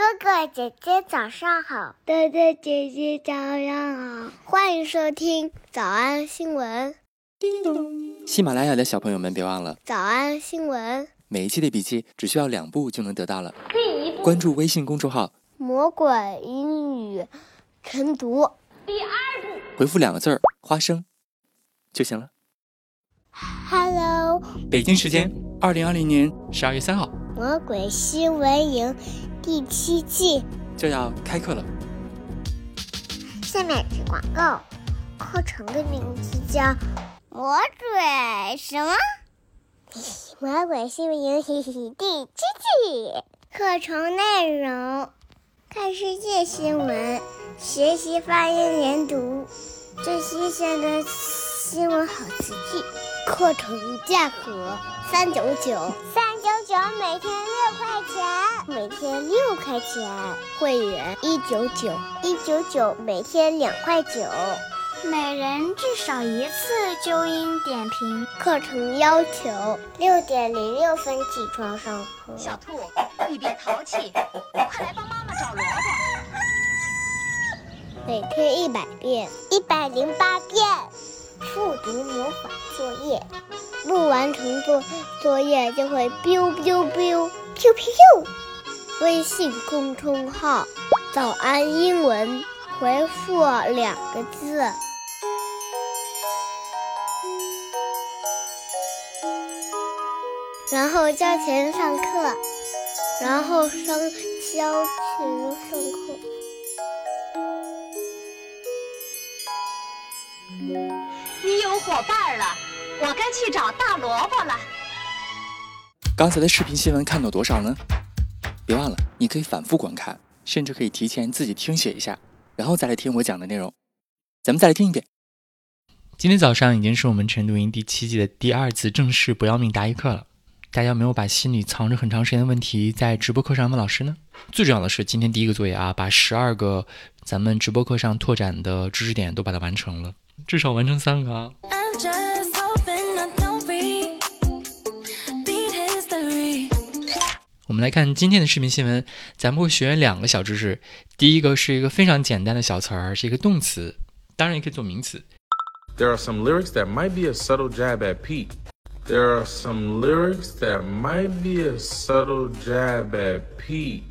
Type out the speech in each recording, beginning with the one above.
哥哥姐姐早上好，哥哥姐姐早上好，欢迎收听早安新闻。叮咚！喜马拉雅的小朋友们别忘了早安新闻，每一期的笔记只需要两步就能得到了。第一步，关注微信公众号“魔鬼英语晨读”。第二步，回复两个字儿“花生”就行了。Hello，北京时间二零二零年十二月三号。魔鬼新闻营第七季就要开课了。下面是广告，课程的名字叫《魔鬼什么？魔鬼新闻营第七季》。课程内容：看世界新闻，学习发音连读，最新鲜的新闻好词句。课程价格三九九。九每天六块钱，每天六块钱，会员一九九一九九，每天两块九，每人至少一次纠音点评。课程要求六点零六分起床上课。小兔，你别淘气，快来帮妈妈找萝卜。每天一百遍，一百零八遍，复读魔法作业。不完成作作业就会 biu biu biu QQ，微信公众号“早安英文”，回复两个字，然后交钱上课，然后上交钱上课。你有伙伴了。我该去找大萝卜了。刚才的视频新闻看到多少呢？别忘了，你可以反复观看，甚至可以提前自己听写一下，然后再来听我讲的内容。咱们再来听一遍。今天早上已经是我们晨读营第七季的第二次正式不要命答疑课了。大家有没有把心里藏着很长时间的问题在直播课上问老师呢？最重要的是，今天第一个作业啊，把十二个咱们直播课上拓展的知识点都把它完成了，至少完成三个啊。们来看今天的视频新闻，咱们会学两个小知识。第一个是一个非常简单的小词儿，是一个动词，当然也可以做名词。There are some lyrics that might be a subtle jab at Pete. There are some lyrics that might be a subtle jab at Pete.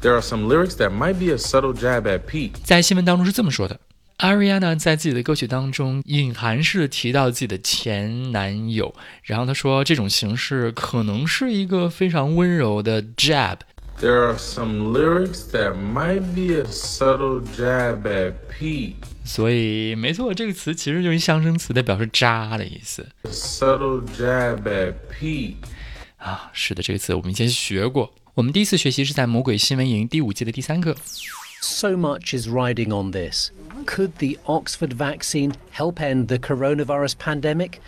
There are some lyrics that might be a subtle jab at Pete. 在新闻当中是这么说的。Ariana 在自己的歌曲当中隐含式提到自己的前男友，然后她说这种形式可能是一个非常温柔的 jab。There are some lyrics that might be a subtle jab at Pete。所以没错，这个词其实就是象声词，代表示渣的意思。Subtle jab at Pete。啊，是的，这个词我们以前学过。我们第一次学习是在《魔鬼新闻营》第五季的第三课。So much is riding on this. Could the Oxford vaccine help end the coronavirus pandemic?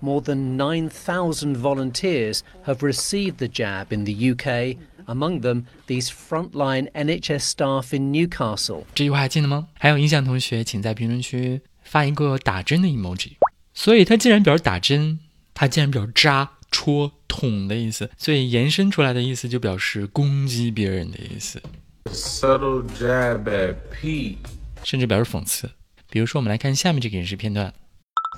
More than 9,000 volunteers have received the jab in the UK, among them these frontline NHS staff in Newcastle. 这句话还记得吗？还有印象同学，请在评论区发一个打针的 emoji。所以它既然表示打针，它既然表示扎、戳、捅的意思，所以延伸出来的意思就表示攻击别人的意思。Subtle jab at Pete， 甚至表示讽刺。比如说，我们来看下面这个影视片段。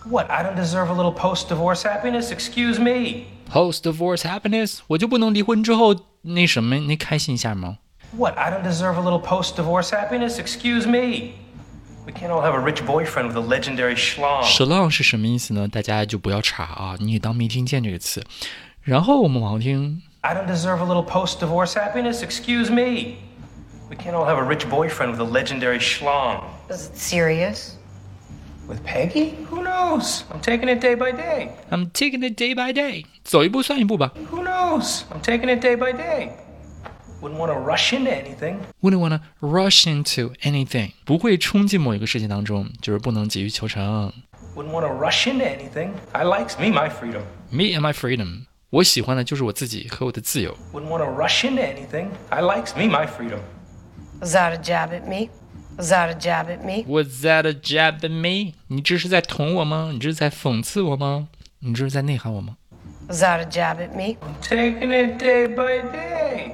What? I don't deserve a little post-divorce happiness? Excuse me. Post-divorce happiness？我就不能离婚之后那什么，那开心一下吗？What? I don't deserve a little post-divorce happiness? Excuse me. We can't all have a rich boyfriend with a legendary schlong. schlong 是什么意思呢？大家就不要查啊，你也当没听见这个词。然后我们往后听。I don't deserve a little post-divorce happiness? Excuse me. We can't all have a rich boyfriend with a legendary schlong. Is it serious? With Peggy? Who knows? I'm taking it day by day. I'm taking it day by day. 走一步算一步吧。Who knows? I'm taking it day by day. Wouldn't want to rush into anything. Wouldn't want to rush into anything. 不会冲进某一个事情当中，就是不能急于求成。Wouldn't want to rush into anything. I likes me my freedom. Me and my freedom. 我喜欢的就是我自己和我的自由。Wouldn't want to rush into anything. I likes me my freedom. Was that a jab at me? Was that a jab at me? Was that a jab at me? 你这是在捅我吗？你这是在讽刺我吗？你这是在内涵我吗？Was that a jab at me? I'm taking it day by day.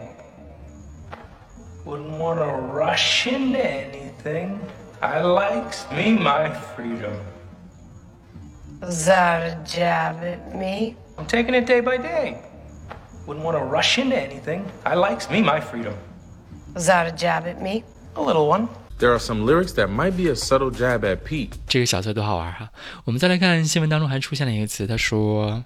Wouldn't want to rush into anything. I likes me my freedom. Was that a jab at me? I'm taking it day by day. Wouldn't want to rush into anything. I likes me my freedom. Was that a jab at me? A little one. There are some lyrics that might be a subtle jab at Pete. 这个小词多好玩哈！我们再来看新闻当中还出现了一个词，他说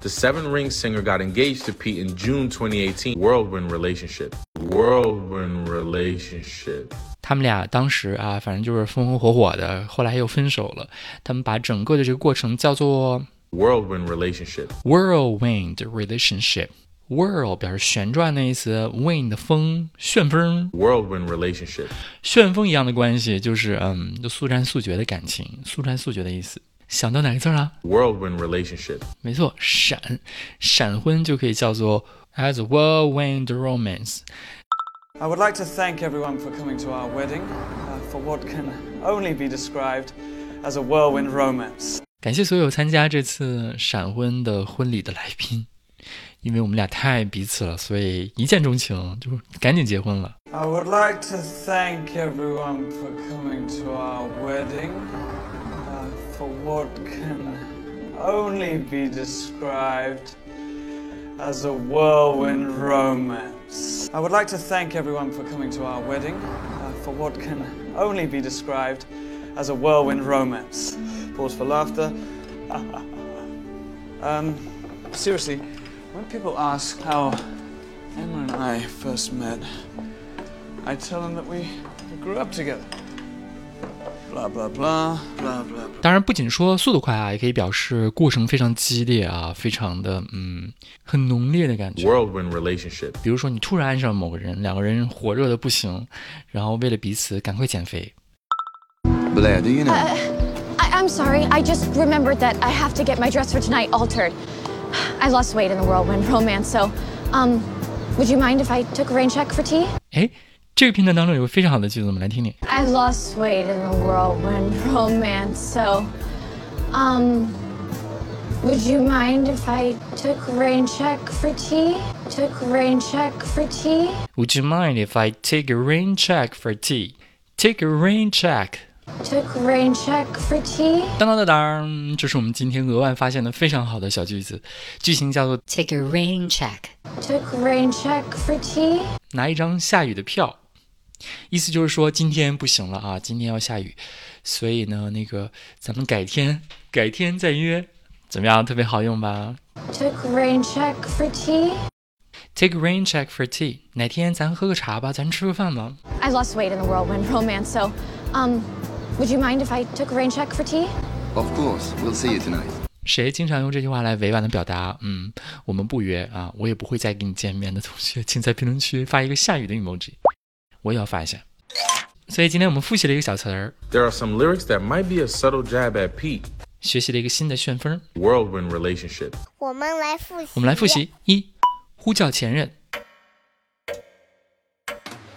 The Seven Ring singer got engaged to Pete in June 2018. Whirlwind relationship. Whirlwind relationship. 他们俩当时啊，反正就是风风火火的，后来又分手了。他们把整个的这个过程叫做 Whirlwind relationship. whirlwind relationship。 Whirl 表示旋转的意思，wind 风，旋风，Whirlwind relationship. 旋风一样的关系，就是嗯，就速战速决的感情，速战速决的意思。想到哪个字儿了？Whirlwind relationship. 没错，闪，闪婚就可以叫做 as a whirlwind romance。I would like to thank everyone for coming to our wedding, uh, for what can only be described as a whirlwind romance. 感谢所有参加这次闪婚的婚礼的来宾，因为我们俩太爱彼此了，所以一见钟情，就赶紧结婚了。 I would like to thank everyone for coming to our wedding, uh, for what can only be described as a whirlwind romance. I would like to thank everyone for coming to our wedding, uh, for what can only be described as a whirlwind romance. Pause for laughter. um, seriously, when people ask how Emma and I first met, I tell them that we, we grew up together. Blah blah blah blah blah. blah. 当然，不仅说速度快啊，也可以表示过程非常激烈啊，非常的嗯，很浓烈的感觉。 Whirlwind relationship. 比如说，你突然爱上了某个人，两个人火热的不行，然后为了彼此赶快减肥。 Blair, do you know? I, I'm sorry. I just remembered that I have to get my dress for tonight altered. I lost weight in the whirlwind romance, so, um, would you mind if I took a rain check for tea? 哎，这个片段当中有个非常好的句子，我们来听听。 I lost weight in the whirlwind romance, so, um, would you mind if I took a rain check for tea? Took a rain check for tea? Would you mind if I take a rain check for tea? Take a rain check. Took rain check for tea? 当当当当，这是我们今天额外发现的非常好的小句子，句型叫做 Take a rain check. Took rain check for tea? 拿一张下雨的票，意思就是说今天不行了啊，今天要下雨，所以呢，那个咱们改天改天再约，怎么样？特别好用吧 Took rain check for tea?？Take rain check for tea，哪天咱喝个茶吧，咱吃个饭吧。I lost weight in the whirlwind romance, so, um, would you mind if I took a rain check for tea? Of course, we'll see you tonight. 谁经常用这句话来委婉的表达？嗯，我们不约啊，我也不会再跟你见面的同学，请在评论区发一个下雨的 emoji，我也要发一下。所以今天我们复习了一个小词儿，There are some lyrics that might be a subtle jab at Pete. 学习了一个新的旋风。Whirlwind relationship. 我们来复习。我们来复习：一、呼叫前任；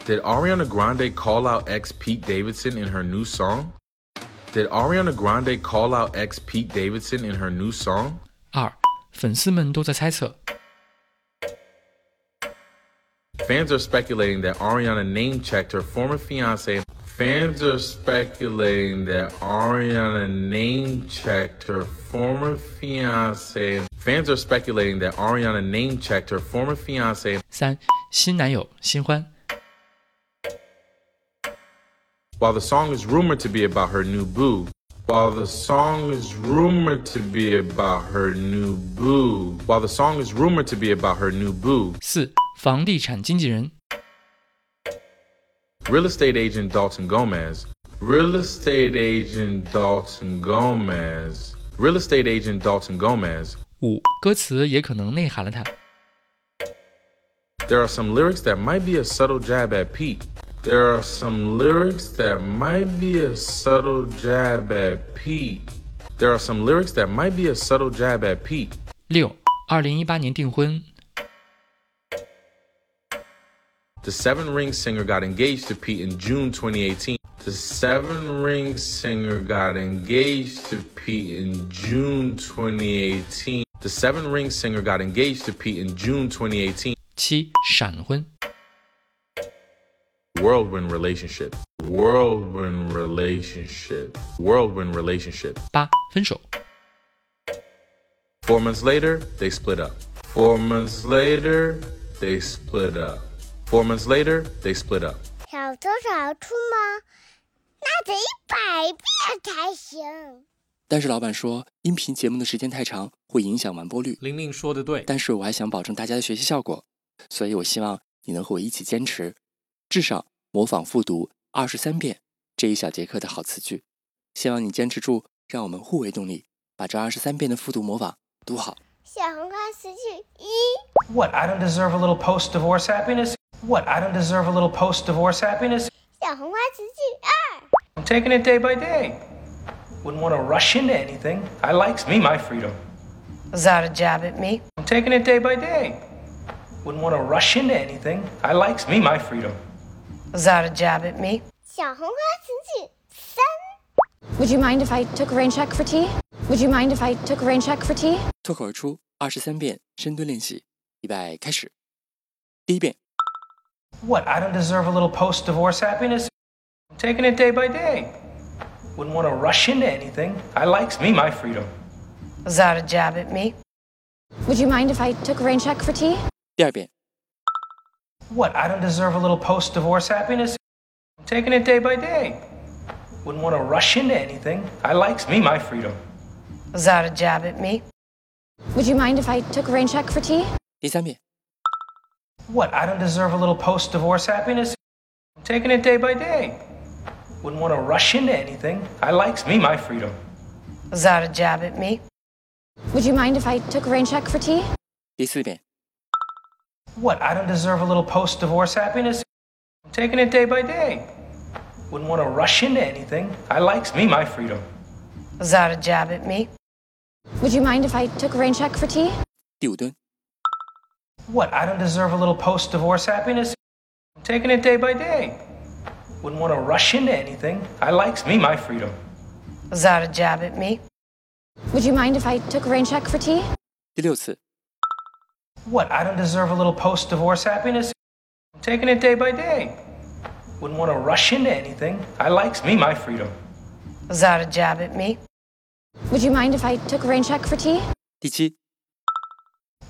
Did Ariana Grande call out ex Pete Davidson in her new song? Did Ariana Grande call out ex Pete Davidson in her new song? 二、粉丝们都在猜测； Fans are speculating that Ariana name checked her former fiance. Fans are speculating that Ariana name checked her former fiance. Fans are speculating that Ariana name checked her former fiance 三、新男友新欢； while the song is rumored to be about her new boo. While the song is rumored to be about her new boo. While the song is rumored to be about her new boo. 四、房地产经纪人； Real estate agent Dalton Gomez. Real estate agent Dalton Gomez. Real estate agent Dalton Gomez. 五、歌词也可能内涵了他； There are some lyrics that might be a subtle jab at Pete. There are some lyrics that might be a subtle jab at Pete. There are some lyrics that might be a subtle jab at Pete. 六、二零一八年订婚； The Seven Ring singer got engaged to Pete in June 2018. The Seven Ring singer got engaged to Pete in June 2018. The Seven Ring singer got engaged to Pete in June 2018. 七、闪婚； Whirlwind relationship, whirlwind relationship, whirlwind relationship. 八分手。Four months later, they split up. Four months later, they split up. Four months later, they split up. 小偷小兔吗？那得一百遍才行。但是老板说，音频节目的时间太长，会影响完播率。玲玲说的对，但是我还想保证大家的学习效果，所以我希望你能和我一起坚持，至少模仿复读二十三遍这一小节课的好词句。希望你坚持住，让我们互为动力，把这二十三遍的复读模仿读好。小红花词句一，What? I don't deserve a little post-divorce happiness. What? I don't deserve a little post-divorce happiness. 小红花词句二，I'm taking it day by day. Wouldn't want to rush into anything. I likes me my freedom. Was that a jab at me? I'm taking it day by day. Wouldn't want to rush into anything. I likes me my freedom. Was that a jab at me? 小红花词句三， Would you mind if I took a rain check for tea? Would you mind if I took a rain check for tea? 脱口而出二十三遍深蹲练习，预备开始。第一遍， What? I don't deserve a little post-divorce happiness. I'm taking it day by day. Wouldn't want to rush into anything. I likes me my freedom. Was that a jab at me? Would you mind if I took a rain check for tea? 第二遍， What? I don't deserve a little post-divorce happiness. I'm taking it day by day. Wouldn't want to rush into anything. I likes me my freedom. Was that a jab at me? Would you mind if I took a rain check for tea? 第三遍， What? I don't deserve a little post-divorce happiness. I'm taking it day by day. Wouldn't want to rush into anything. I likes me my freedom. Was that a jab at me? Would you mind if I took a rain check for tea? 第四遍， What? I don't deserve a little post-divorce happiness. I'm taking it day by day. Wouldn't want to rush into anything. I likes me my freedom. Was that a jab at me? Would you mind if I took a rain check for tea? 第五蹲， What? I don't deserve a little post-divorce happiness. I'm taking it day by day. Wouldn't want to rush into anything. I likes me my freedom. Was that a jab at me? Would you mind if I took a rain check for tea? 第六次， what, I don't deserve a little post divorce happiness? I'm taking it day by day. Wouldn't want to rush into anything. I likes me my freedom. Was that a jab at me? Would you mind if I took a rain check for tea? Tichi.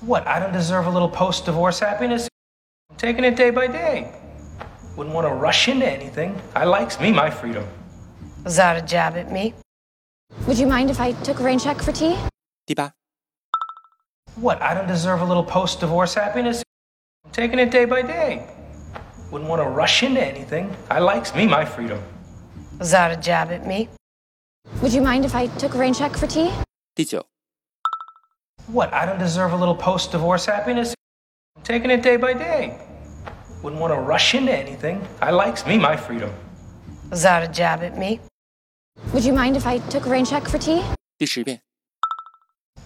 What, I don't deserve a little post divorce happiness? I'm taking it day by day. Wouldn't want to rush into anything. I likes me my freedom. Was that a jab at me? Would you mind if I took a rain check for tea? 第八。What? I don't deserve a little post-divorce happiness. I'm taking it day by day. Wouldn't want to rush into anything. I likes me my freedom. Was that a jab at me? Would you mind if I took a rain check for tea? 第九， What? I don't deserve a little post-divorce happiness. I'm taking it day by day. Wouldn't want to rush into anything. I likes me my freedom. Was that a jab at me? Would you mind if I took a rain check for tea? 第十遍，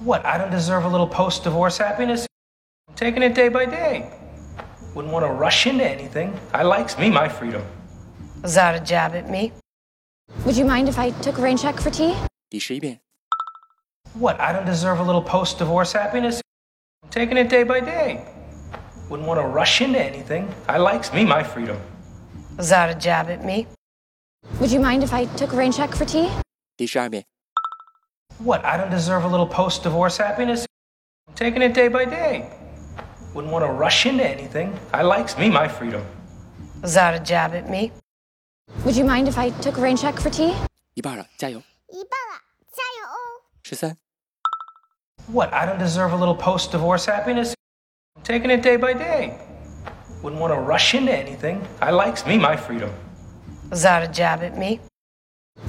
What? I don't deserve a little post-divorce happiness. I'm taking it day by day. Wouldn't want to rush into anything. I likes me my freedom. Was that a jab at me? Would you mind if I took a rain check for tea? 第十一遍， What? I don't deserve a little post-divorce happiness. I'm taking it day by day. Wouldn't want to rush into anything. I likes me my freedom. Was that a jab at me? Would you mind if I took a rain check for tea? 第十二遍， What? I don't deserve a little post-divorce happiness. I'm taking it day by day. Wouldn't want to rush into anything. I likes me my freedom. Was that a jab at me? Would you mind if I took a rain check for tea? 一半了，加油！一半了，加油哦！十三、 What? I don't deserve a little post-divorce happiness. I'm taking it day by day. Wouldn't want to rush into anything. I likes me my freedom. Was that a jab at me?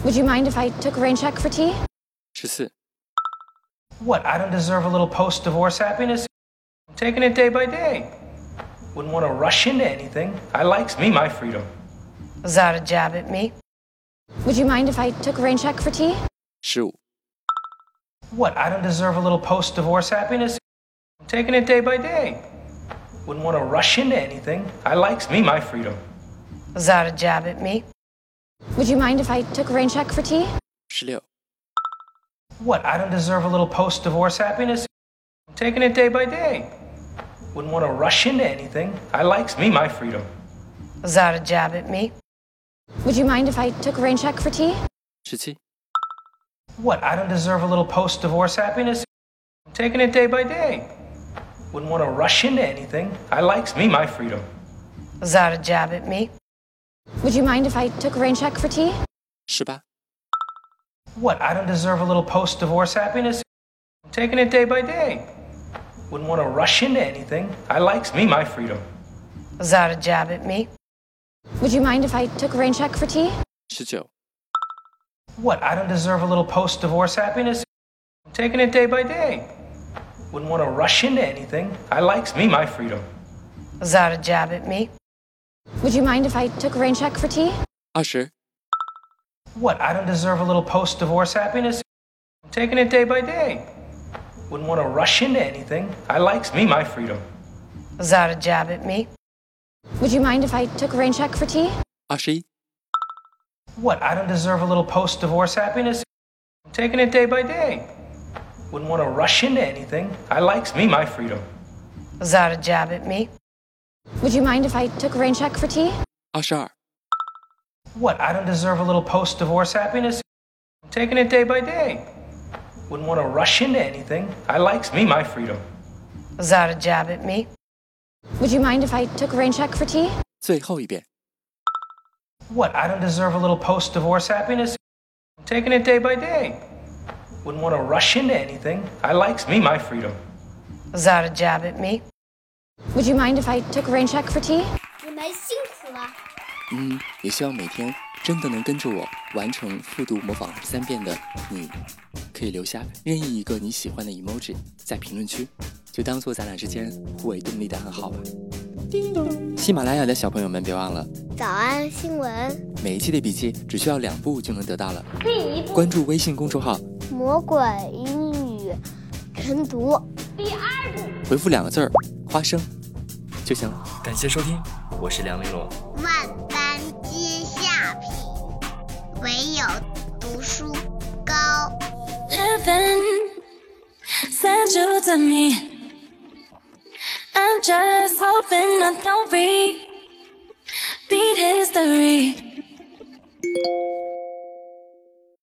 Would you mind if I took a rain check for tea? 十四、 What? I don't deserve a little post-divorce happiness. I'm taking it day by day. Wouldn't want to rush into anything. I likes me my freedom. Was that a jab at me? Would you mind if I took a rain check for tea? 十五、 What? I don't deserve a little post-divorce happiness. I'm taking it day by day. Wouldn't want to rush into anything. I likes me my freedom. Was that a jab at me? Would you mind if I took a rain check for tea? 十六、 what, I don't deserve a little post divorce happiness? I'm taking it day by day. Wouldn't want to rush into anything. I likes me my freedom. Was that a jab at me? Would you mind if I took a rain check for tea? Shitty. What, I don't deserve a little post divorce happiness? I'm taking it day by day. Wouldn't want to rush into anything. I likes me my freedom. Was that a jab at me? Would you mind if I took a rain check for tea? 是吧? What, I don't deserve a little post divorce happiness? I'm taking it day by day. Wouldn't want to rush into anything. I likes me my freedom. Was that a jab at me? Would you mind if I took a rain check for tea? 19. What, I don't deserve a little post divorce happiness? I'm taking it day by day. Wouldn't want to rush into anything. I likes me my freedom. Was that a jab at me? Would you mind if I took a rain check for tea? Ah, 20. What, I don't deserve a little post divorce happiness? I'm taking it day by day. Wouldn't want to rush into anything. I likes me my freedom. Was that a jab at me? Would you mind if I took a rain check for tea? Ashi. What, I don't deserve a little post divorce happiness? I'm taking it day by day. Wouldn't want to rush into anything. I likes me my freedom. Was that a jab at me? Would you mind if I took a rain check for tea? Ashar. What, I don't deserve a little post divorce happiness? I'm taking it day by day. Wouldn't want to rush into anything. I likes me my freedom. Was that a jab at me? Would you mind if I took a rain check for tea? 最后一遍。 What, I don't deserve a little post divorce happiness? I'm taking it day by day. Wouldn't want to rush into anything. I likes me my freedom. Was that a jab at me? Would you mind if I took a rain check for tea? 你们辛苦了。 嗯，也希望每天真的能跟着我完成复读模仿三遍的你，可以留下任意一个你喜欢的 emoji 在评论区，就当做咱俩之间互为动力的暗号吧。叮咚喜马拉雅的小朋友们，别忘了早安新闻，每一期的笔记只需要两步就能得到了。第一步，关注微信公众号，魔鬼英语晨读。第二步，回复两个字儿“花生”就行了。感谢收听，我是梁玲珑。now. Heaven sent you to me. I'm just hoping I don't repeat history.